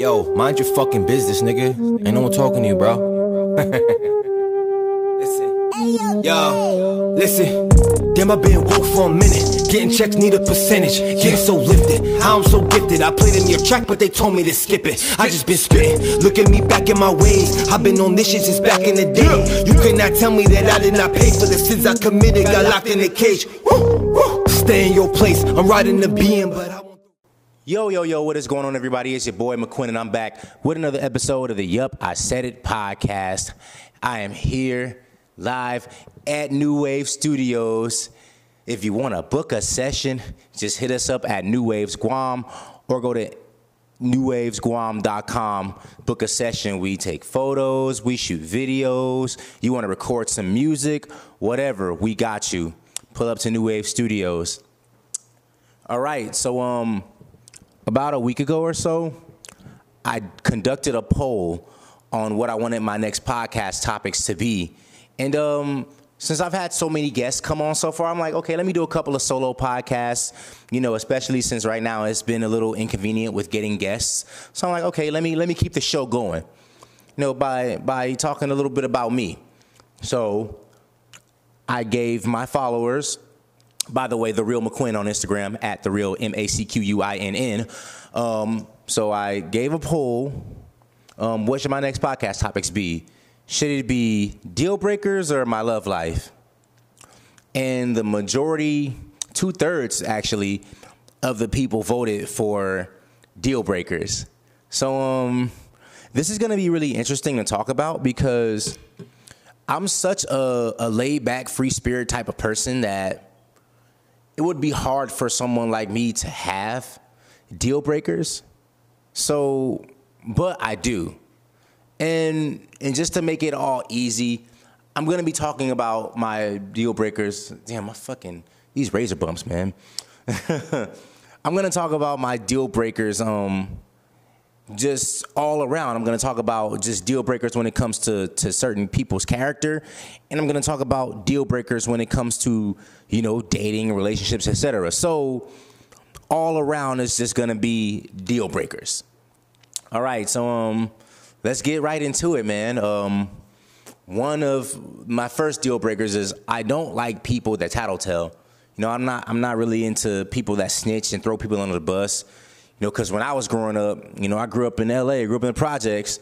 Yo, mind your fucking business, nigga. Ain't no one talking to you, bro. listen. Yo, listen. Damn, I've been woke for a minute. Getting checks need a percentage. Getting so lifted. I'm so gifted. I played in your track, but they told me to skip it. I just been spitting. Look at me back in my ways. I've been on this shit since back in the day. You could not tell me that I did not pay for the sins I committed. Got locked in a cage. Woo, woo. Stay in your place. I'm riding the beam, but I. Yo, yo, yo, what is going on, everybody? It's your boy McQuinn, and I'm back with another episode of the Yup, I Said It podcast. I am here live at New Wave Studios. If you want to book a session, just hit us up at New Waves Guam or go to newwavesguam.com. Book a session. We take photos, we shoot videos. You want to record some music, whatever, we got you. Pull up to New Wave Studios. All right, so um about a week ago or so, I conducted a poll on what I wanted my next podcast topics to be. And um, since I've had so many guests come on so far, I'm like, okay, let me do a couple of solo podcasts, you know, especially since right now it's been a little inconvenient with getting guests. So I'm like, okay, let me let me keep the show going. You know, by by talking a little bit about me. So I gave my followers by the way, the real McQuinn on Instagram at the real M A C Q U I N N. Um, so I gave a poll. Um, what should my next podcast topics be? Should it be deal breakers or my love life? And the majority, two thirds actually, of the people voted for deal breakers. So um, this is going to be really interesting to talk about because I'm such a, a laid back, free spirit type of person that it would be hard for someone like me to have deal breakers. So, but I do. And and just to make it all easy, I'm gonna be talking about my deal breakers. Damn, my fucking these razor bumps, man. I'm gonna talk about my deal breakers. Um, just all around. I'm going to talk about just deal breakers when it comes to to certain people's character, and I'm going to talk about deal breakers when it comes to you know dating, relationships, etc. So all around is just going to be deal breakers. All right, so um, let's get right into it, man. Um, one of my first deal breakers is I don't like people that tattletale. You know, I'm not I'm not really into people that snitch and throw people under the bus. You know, because when I was growing up, you know, I grew up in LA, grew up in the projects.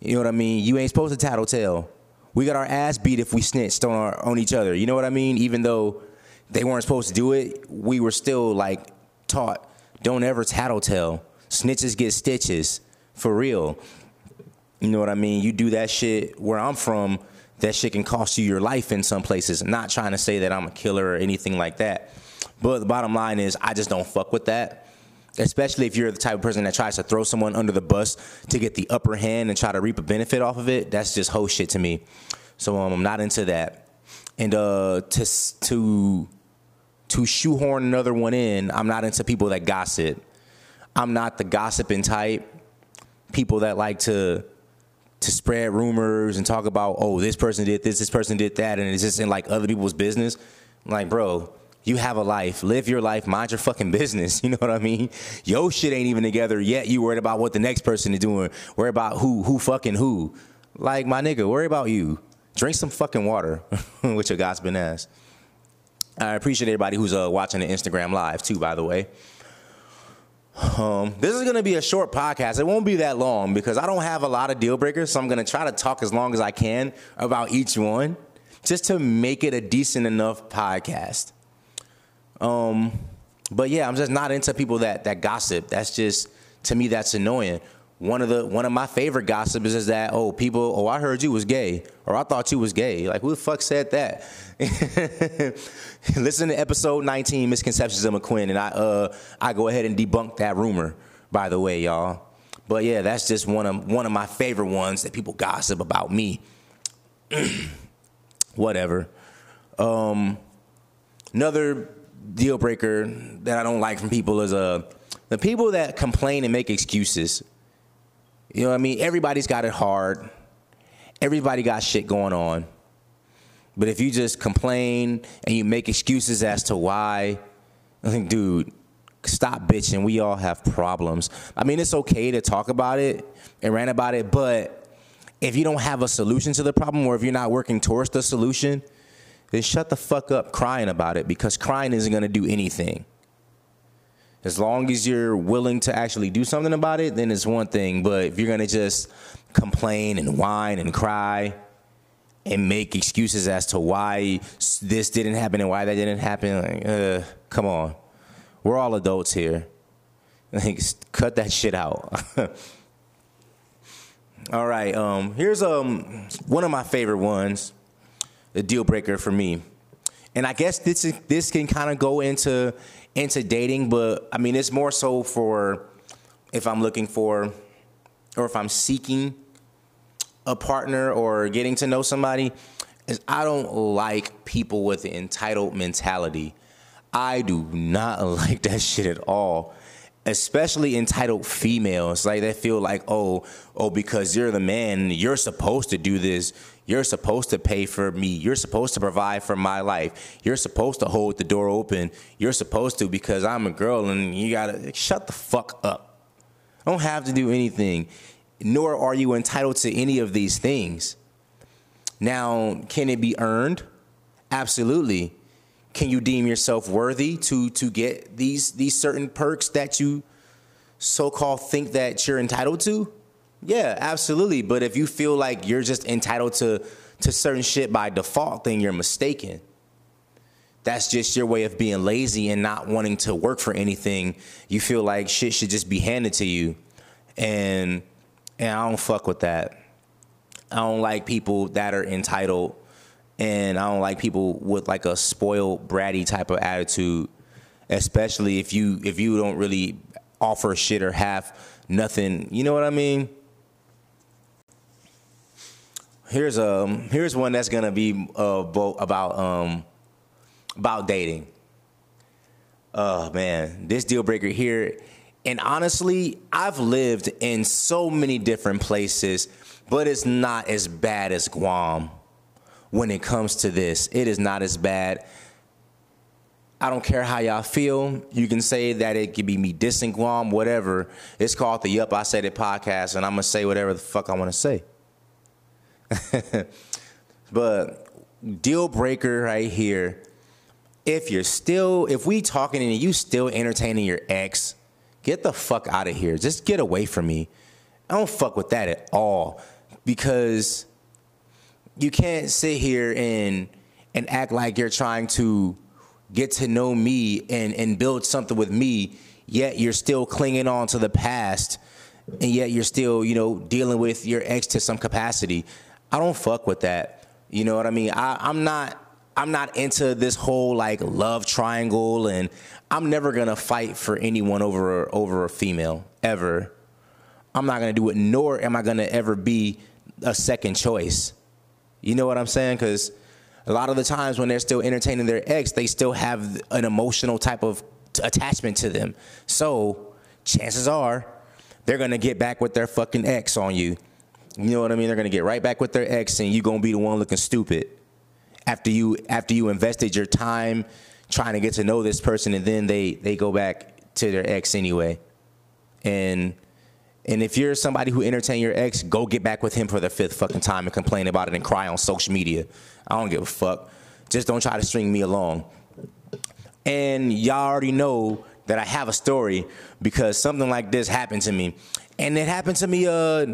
You know what I mean? You ain't supposed to tattletale. We got our ass beat if we snitched on our, on each other. You know what I mean? Even though they weren't supposed to do it, we were still like taught, don't ever tattletale. Snitches get stitches, for real. You know what I mean? You do that shit where I'm from, that shit can cost you your life in some places. Not trying to say that I'm a killer or anything like that. But the bottom line is, I just don't fuck with that especially if you're the type of person that tries to throw someone under the bus to get the upper hand and try to reap a benefit off of it, that's just hoe shit to me. So um, I'm not into that. And uh, to to to shoehorn another one in, I'm not into people that gossip. I'm not the gossiping type. People that like to to spread rumors and talk about, oh, this person did this, this person did that, and it's just in like other people's business. I'm like, bro, you have a life. Live your life. Mind your fucking business. You know what I mean? Yo shit ain't even together yet. You worried about what the next person is doing. Worry about who who fucking who. Like my nigga, worry about you. Drink some fucking water with your gossiping ass. I appreciate everybody who's uh, watching the Instagram live too. By the way, um, this is gonna be a short podcast. It won't be that long because I don't have a lot of deal breakers. So I'm gonna try to talk as long as I can about each one, just to make it a decent enough podcast. Um, but yeah, I'm just not into people that that gossip. That's just to me that's annoying. One of the one of my favorite gossip is, that oh people oh I heard you was gay or I thought you was gay. Like who the fuck said that? Listen to episode 19, Misconceptions of McQuinn, and I uh I go ahead and debunk that rumor. By the way, y'all. But yeah, that's just one of one of my favorite ones that people gossip about me. Whatever. Um, another deal breaker that I don't like from people is uh, the people that complain and make excuses. You know what I mean? Everybody's got it hard. Everybody got shit going on. But if you just complain and you make excuses as to why, dude, stop bitching. We all have problems. I mean, it's okay to talk about it and rant about it, but if you don't have a solution to the problem or if you're not working towards the solution, then shut the fuck up crying about it because crying isn't going to do anything. As long as you're willing to actually do something about it, then it's one thing. But if you're going to just complain and whine and cry and make excuses as to why this didn't happen and why that didn't happen, like, uh, come on. We're all adults here. Like, cut that shit out. all right. Um, here's um one of my favorite ones the deal breaker for me. And I guess this is, this can kind of go into into dating, but I mean it's more so for if I'm looking for or if I'm seeking a partner or getting to know somebody is I don't like people with the entitled mentality. I do not like that shit at all especially entitled females like they feel like oh oh because you're the man you're supposed to do this you're supposed to pay for me. You're supposed to provide for my life. You're supposed to hold the door open. You're supposed to because i'm a girl and you gotta shut the fuck up. I don't have to do anything nor are you entitled to any of these things. Now can it be earned? Absolutely. Can you deem yourself worthy to to get these these certain perks that you so-called think that you're entitled to? Yeah, absolutely. But if you feel like you're just entitled to to certain shit by default, then you're mistaken. That's just your way of being lazy and not wanting to work for anything. You feel like shit should just be handed to you. And and I don't fuck with that. I don't like people that are entitled and I don't like people with like a spoiled bratty type of attitude, especially if you if you don't really offer shit or have nothing. You know what I mean? Here's um here's one that's gonna be uh about um about dating. Oh man, this deal breaker here. And honestly, I've lived in so many different places, but it's not as bad as Guam when it comes to this. It is not as bad. I don't care how y'all feel. You can say that it could be me dissing Guam, whatever. It's called the Yup I Said It podcast, and I'm gonna say whatever the fuck I wanna say. but deal breaker right here. If you're still, if we talking and you still entertaining your ex, get the fuck out of here. Just get away from me. I don't fuck with that at all because you can't sit here and and act like you're trying to get to know me and and build something with me yet you're still clinging on to the past and yet you're still you know dealing with your ex to some capacity i don't fuck with that you know what i mean I, i'm not i'm not into this whole like love triangle and i'm never gonna fight for anyone over over a female ever i'm not gonna do it nor am i gonna ever be a second choice you know what I'm saying? Because a lot of the times when they're still entertaining their ex, they still have an emotional type of attachment to them. So chances are they're gonna get back with their fucking ex on you. You know what I mean? They're gonna get right back with their ex, and you gonna be the one looking stupid after you after you invested your time trying to get to know this person, and then they they go back to their ex anyway, and and if you're somebody who entertain your ex, go get back with him for the fifth fucking time and complain about it and cry on social media. I don't give a fuck. Just don't try to string me along. And y'all already know that I have a story because something like this happened to me. And it happened to me uh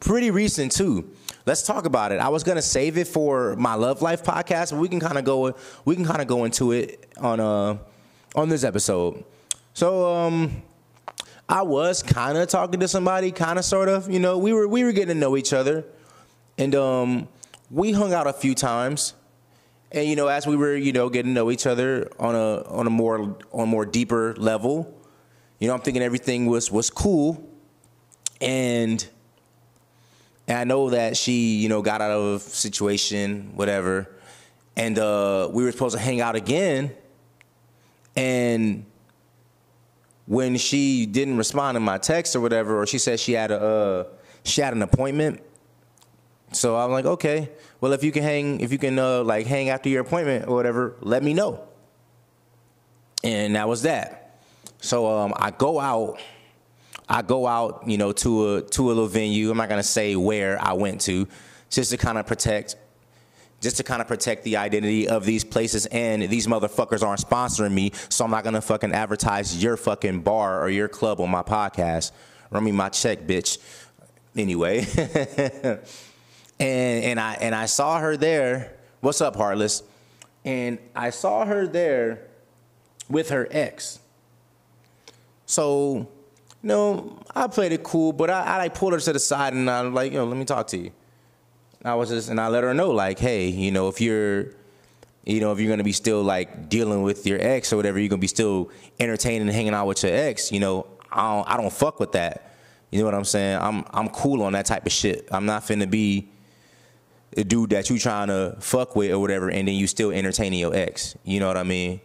pretty recent too. Let's talk about it. I was gonna save it for my love life podcast, but we can kind of go we can kind of go into it on uh on this episode. So um I was kind of talking to somebody, kind of, sort of. You know, we were we were getting to know each other, and um, we hung out a few times. And you know, as we were, you know, getting to know each other on a on a more on more deeper level, you know, I'm thinking everything was was cool, and and I know that she, you know, got out of a situation, whatever, and uh, we were supposed to hang out again, and when she didn't respond to my text or whatever, or she said she had a uh, she had an appointment. So I'm like, okay, well if you can hang if you can uh, like hang after your appointment or whatever, let me know. And that was that. So um, I go out. I go out, you know, to a to a little venue. I'm not gonna say where I went to, just to kind of protect, just to kind of protect the identity of these places. And these motherfuckers aren't sponsoring me, so I'm not gonna fucking advertise your fucking bar or your club on my podcast. Run me my check, bitch. Anyway, and and I and I saw her there. What's up, Heartless? And I saw her there with her ex. So, you know, I played it cool, but I, I like pulled her to the side and I'm like, yo, let me talk to you. I was just, and I let her know, like, hey, you know, if you're, you know, if you're gonna be still like dealing with your ex or whatever, you're gonna be still entertaining and hanging out with your ex, you know, I don't, I don't fuck with that. You know what I'm saying? I'm, I'm cool on that type of shit. I'm not finna be a dude that you trying to fuck with or whatever, and then you still entertaining your ex. You know what I mean?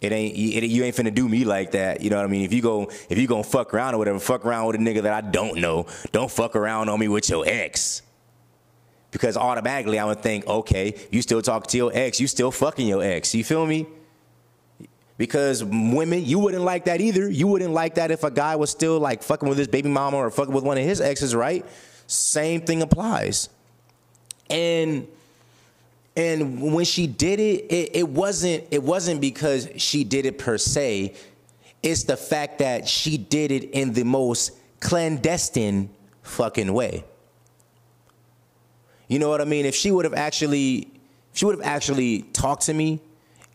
It ain't it, you ain't finna do me like that. You know what I mean? If you go if you gonna fuck around or whatever, fuck around with a nigga that I don't know. Don't fuck around on me with your ex. Because automatically I would think, okay, you still talk to your ex, you still fucking your ex. You feel me? Because women, you wouldn't like that either. You wouldn't like that if a guy was still like fucking with his baby mama or fucking with one of his exes, right? Same thing applies. And and when she did it, it, it wasn't it wasn't because she did it per se. It's the fact that she did it in the most clandestine fucking way. You know what I mean? If she would have actually she would have actually talked to me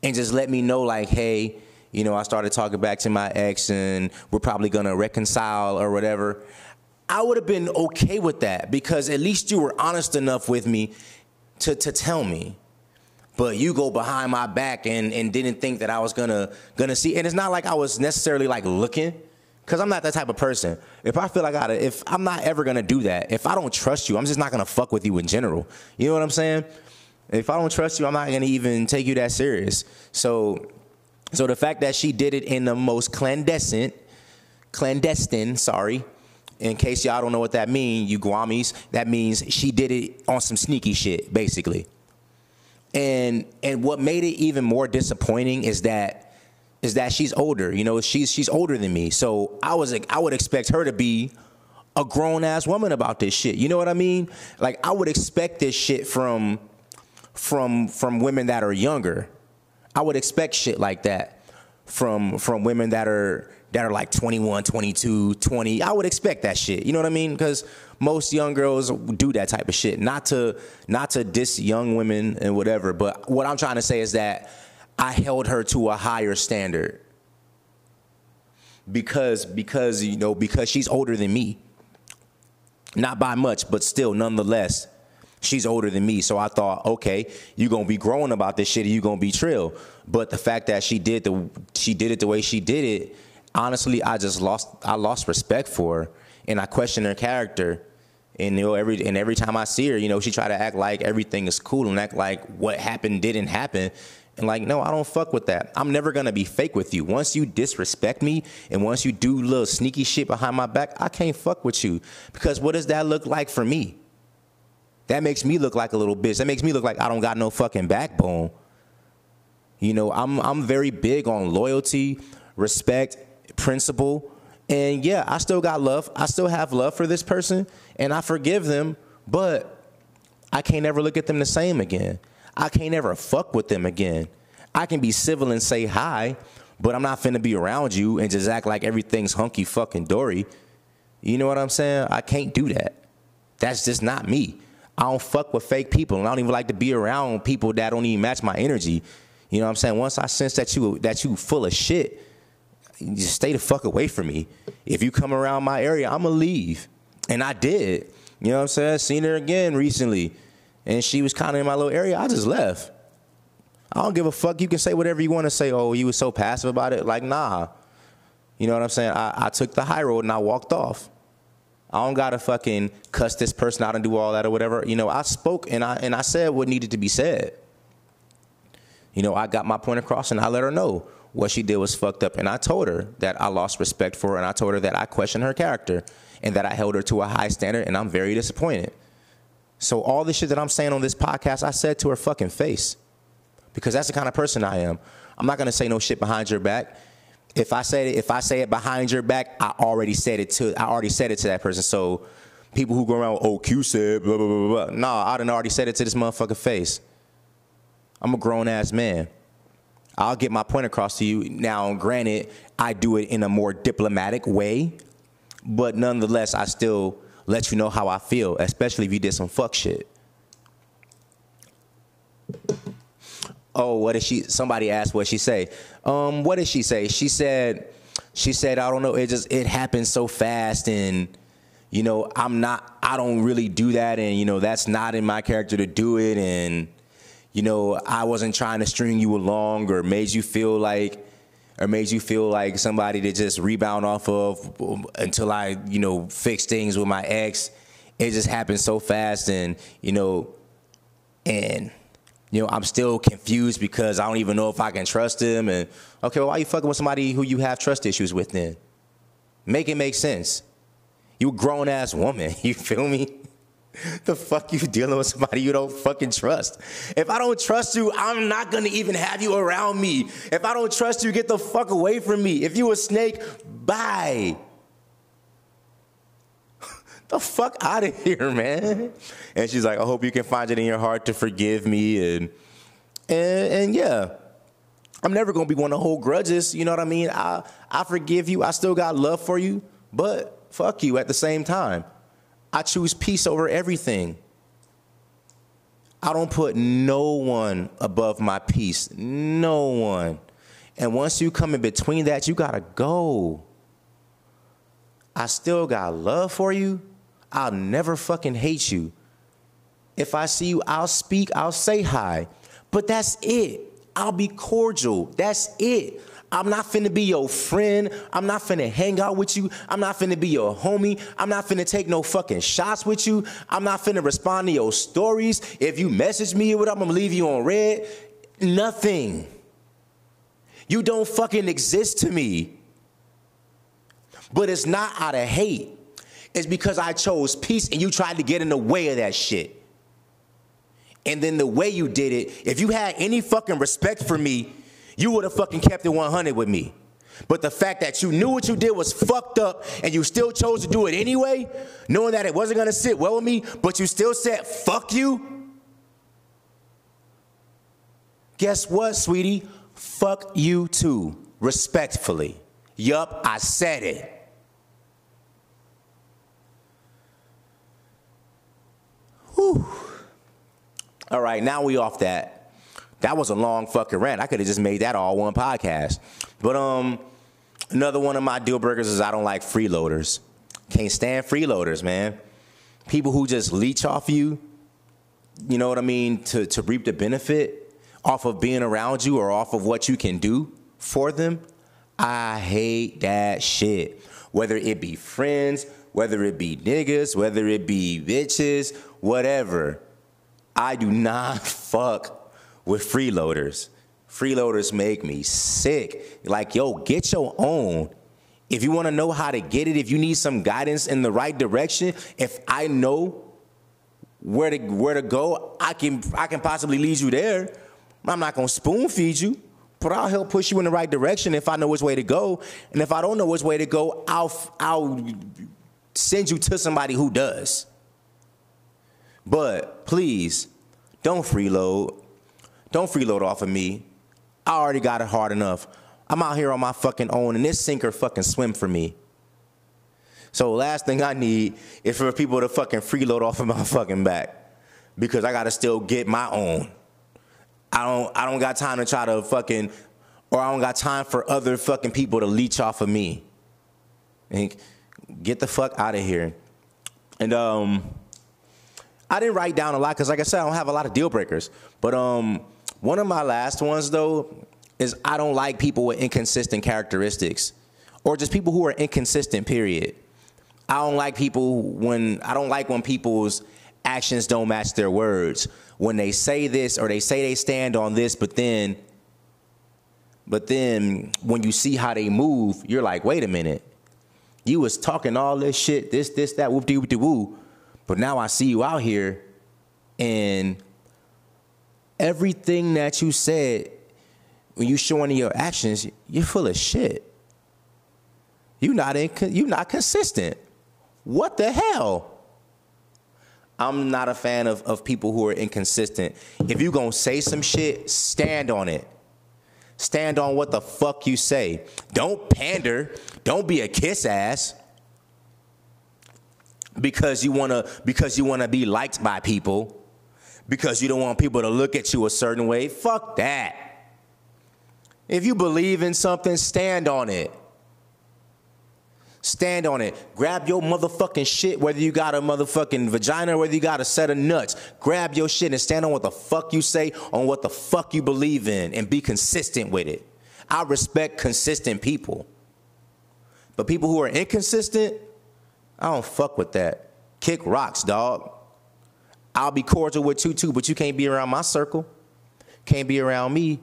and just let me know like, hey, you know, I started talking back to my ex and we're probably gonna reconcile or whatever. I would have been okay with that because at least you were honest enough with me to, to tell me. But you go behind my back and, and didn't think that I was gonna gonna see. And it's not like I was necessarily like looking, because I'm not that type of person. If I feel like I gotta, if I'm not ever gonna do that, if I don't trust you, I'm just not gonna fuck with you in general. You know what I'm saying? If I don't trust you, I'm not gonna even take you that serious. So so the fact that she did it in the most clandestine, clandestine, sorry, in case y'all don't know what that means, you Guamis, that means she did it on some sneaky shit, basically. And and what made it even more disappointing is that is that she's older. You know, she's she's older than me. So I was like, I would expect her to be a grown ass woman about this shit. You know what I mean? Like I would expect this shit from from from women that are younger. I would expect shit like that from from women that are that are like 21, 22, 20. I would expect that shit. You know what I mean? Because most young girls do that type of shit. Not to not to diss young women and whatever, but what I'm trying to say is that I held her to a higher standard. Because because you know, because she's older than me. Not by much, but still nonetheless, she's older than me. So I thought, okay, you're gonna be growing about this shit you're gonna be trill. But the fact that she did the she did it the way she did it honestly, I just lost I lost respect for her, and I question her character. And you know, every and every time I see her, you know, she try to act like everything is cool and act like what happened didn't happen. And like, no, I don't fuck with that. I'm never gonna be fake with you. Once you disrespect me and once you do little sneaky shit behind my back, I can't fuck with you. Because what does that look like for me? That makes me look like a little bitch. That makes me look like I don't got no fucking backbone. You know, I'm I'm very big on loyalty, respect, principle. And yeah, I still got love. I still have love for this person and I forgive them, but I can't ever look at them the same again. I can't ever fuck with them again. I can be civil and say hi, but I'm not finna be around you and just act like everything's hunky fucking dory. You know what I'm saying? I can't do that. That's just not me. I don't fuck with fake people, and I don't even like to be around people that don't even match my energy. You know what I'm saying? Once I sense that you that you full of shit, just stay the fuck away from me. If you come around my area, I'ma leave. And I did. You know what I'm saying? Seen her again recently. And she was kind of in my little area. I just left. I don't give a fuck. You can say whatever you want to say. Oh, you was so passive about it. Like, nah. You know what I'm saying? I, I took the high road and I walked off. I don't gotta fucking cuss this person out and do all that or whatever. You know, I spoke and I and I said what needed to be said. You know, I got my point across and I let her know what she did was fucked up. And I told her that I lost respect for her, and I told her that I questioned her character, and that I held her to a high standard, and I'm very disappointed. So all the shit that I'm saying on this podcast, I said to her fucking face, because that's the kind of person I am. I'm not gonna say no shit behind your back. if I say it, if I say it behind your back, I already said it to I already said it to that person. So people who go around, oh Q said blah blah blah blah. Nah, I done already said it to this motherfucker face. I'm a grown ass man. I'll get my point across to you. Now, granted, I do it in a more diplomatic way, but nonetheless, I still let you know how I feel, especially if you did some fuck shit. Oh, what did she? Somebody asked what she say. Um, what did she say? She said, she said, I don't know. It just it happened so fast, and you know, I'm not. I don't really do that, and you know, that's not in my character to do it, and you know, I wasn't trying to string you along or made you feel like, or made you feel like somebody to just rebound off of until I, you know, fix things with my ex. It just happened so fast, and you know, and you know, I'm still confused because I don't even know if I can trust him. And okay, well, why you fucking with somebody who you have trust issues with then? Make it make sense. You a grown ass woman. You feel me? The fuck you dealing with somebody you don't fucking trust? If I don't trust you, I'm not gonna even have you around me. If I don't trust you, get the fuck away from me. If you a snake, bye the fuck out of here, man. And she's like, I hope you can find it in your heart to forgive me. And, and, and yeah, I'm never to be one to hold grudges. You know what I mean? I, I forgive you. I still got love for you, but fuck you at the same time. I choose peace over everything. I don't put no one above my peace. No one. And once you come in between that, you got to go. I still got love for you. I'll never fucking hate you. If I see you, I'll speak, I'll say hi. But that's it. I'll be cordial. That's it. I'm not finna be your friend. I'm not finna hang out with you. I'm not finna be your homie. I'm not finna take no fucking shots with you. I'm not finna respond to your stories. If you message me or with I'm gonna leave you on read. Nothing. You don't fucking exist to me. But it's not out of hate It's because I chose peace and you tried to get in the way of that shit. And then the way you did it, if you had any fucking respect for me, you would have fucking kept it 100 with me. But the fact that you knew what you did was fucked up and you still chose to do it anyway, knowing that it wasn't gonna sit well with me, but you still said, fuck you. Guess what, sweetie? Fuck you too, respectfully. Yup, I said it. Whew. All right, now we off that. That was a long fucking rant. I could have just made that all one podcast. But um, another one of my deal breakers is I don't like freeloaders. Can't stand freeloaders, man. People who just leech off you, you know what I mean, to, to reap the benefit off of being around you or off of what you can do for them. I hate that shit. Whether it be friends, whether it be niggas, whether it be bitches, whatever. I do not fuck with freeloaders. Freeloaders make me sick. Like, yo, get your own. If you want to know how to get it, if you need some guidance in the right direction, if I know where to where to go, I can I can possibly lead you there. I'm not gonna spoon feed you, but I'll help push you in the right direction if I know which way to go. And if I don't know which way to go, I'll I'll send you to somebody who does. But please, don't freeload. Don't freeload off of me. I already got it hard enough. I'm out here on my fucking own, and this sinker fucking swim for me. So last thing I need is for people to fucking freeload off of my fucking back, because I gotta still get my own. I don't. I don't got time to try to fucking, or I don't got time for other fucking people to leech off of me. And get the fuck out of here. And um. I didn't write down a lot because, like I said, I don't have a lot of deal breakers. But um, one of my last ones though is I don't like people with inconsistent characteristics, or just people who are inconsistent. Period. I don't like people when I don't like when people's actions don't match their words. When they say this or they say they stand on this, but then, but then when you see how they move, you're like, wait a minute, you was talking all this shit, this, this, that, whoop de whoop de woo but now I see you out here and everything that you said when you showing your actions, you're full of shit. You not in, you not consistent. What the hell? I'm not a fan of, of people who are inconsistent. If you're gonna say some shit, stand on it. Stand on what the fuck you say. Don't pander. Don't be a kiss ass. Because you wanna because you wanna be liked by people. Because you don't want people to look at you a certain way. Fuck that. If you believe in something, stand on it. Stand on it. Grab your motherfucking shit, whether you got a motherfucking vagina or whether you got a set of nuts. Grab your shit and stand on what the fuck you say, on what the fuck you believe in, and be consistent with it. I respect consistent people. But people who are inconsistent, I don't fuck with that. Kick rocks, dog. I'll be cordial with you too, but you can't be around my circle. Can't be around me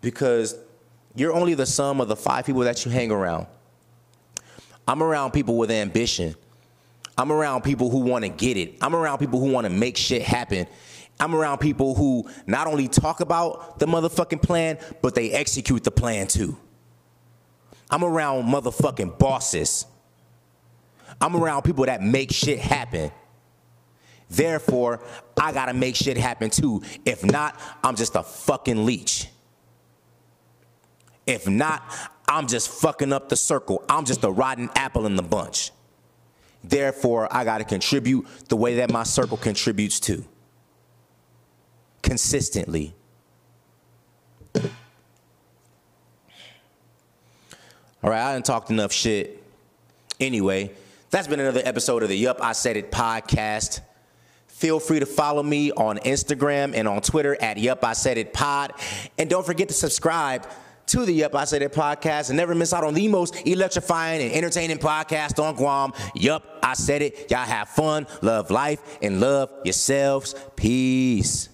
because you're only the sum of the five people that you hang around. I'm around people with ambition. I'm around people who want to get it. I'm around people who want to make shit happen. I'm around people who not only talk about the motherfucking plan, but they execute the plan too. I'm around motherfucking bosses. I'm around people that make shit happen. Therefore, I gotta make shit happen too. If not, I'm just a fucking leech. If not, I'm just fucking up the circle. I'm just a rotten apple in the bunch. Therefore, I got to contribute the way that my circle contributes to. Consistently. All right, I didn't talked enough shit. Anyway, that's been another episode of the Yup, I Said It podcast. Feel free to follow me on Instagram and on Twitter at Yup, I Said It Pod. And don't forget to subscribe to the Yup, I Said It podcast and never miss out on the most electrifying and entertaining podcast on Guam. Yup, I said it. Y'all have fun, love life, and love yourselves. Peace.